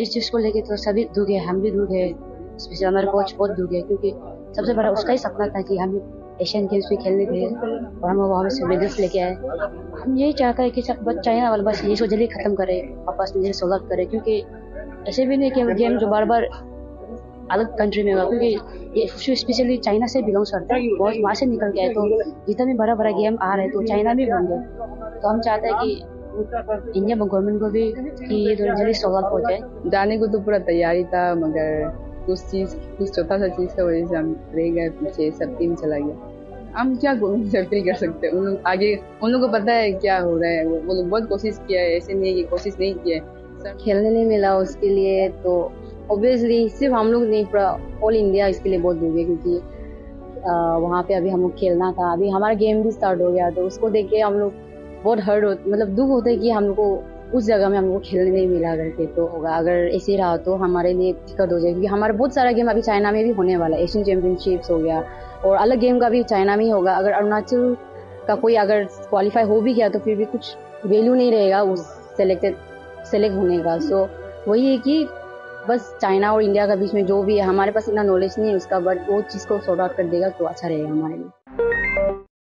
इस चीज़ को लेके तो सभी दुख हम भी दुख है स्पेशली हमारे कोच बहुत दुख है, क्योंकि सबसे बड़ा उसका ही सपना था कि हम एशियन गेम्स भी खेलने थे और हम वहाँ से मेडल्स लेके आए। हम यही चाहते हैं कि सब बस चाइना वाला बस ये को जल्दी खत्म करे आपस में जल्दी सॉल्व करे, क्योंकि ऐसे भी नहीं कि गेम जो बार बार अलग कंट्री में होगा क्योंकि ये स्पेशली चाइना से बिलोंग्स करता है, बहुत वहाँ से निकल गया है तो जितना भी बड़ा बड़ा गेम आ रहे हैं तो चाइना में होंगे। तो हम चाहते हैं कि इंडिया में गवर्नमेंट को भी कि ये थोड़ी जल्दी सॉल्व हो जाए जाने को तो पूरा तैयारी था, मगर कुछ चीज़ कुछ छोटा सा चीज़ की वजह से हम रह गए, पीछे सब टीम चला गया। हम क्या फील कर सकते? हैं उन लोग आगे, उन लोगों को पता है क्या हो रहा है। वो लोग बहुत कोशिश किया है, ऐसे नहीं है कि कोशिश नहीं किया है। खेलने नहीं मिला उसके लिए तो ऑब्वियसली सिर्फ़ हम लोग नहीं, पूरा ऑल इंडिया इसके लिए बहुत डूबे क्योंकि वहाँ पे अभी हम लोग खेलना था। अभी हमारा गेम भी स्टार्ट हो गया तो उसको देख के हम लोग बहुत हर्ट हो मतलब दुख होता है कि हम लोग को उस जगह में हमको खेलने नहीं मिला करके तो होगा। अगर ऐसे रहा तो हमारे लिए दिक्कत हो जाएगी। क्योंकि हमारे बहुत सारा गेम अभी चाइना में भी होने वाला है। एशियन चैंपियनशिप्स हो गया और अलग गेम का भी चाइना में ही होगा। अगर अरुणाचल का कोई अगर क्वालिफाई हो भी गया तो फिर भी कुछ वैल्यू नहीं रहेगा उस सेलेक्टेड सेलेक्ट होने का। सो वही है कि बस चाइना और इंडिया का बीच में जो भी है, हमारे पास इतना नॉलेज नहीं है उसका बट वो चीज़ को सॉर्ट आउट कर देगा तो अच्छा रहेगा हमारे लिए।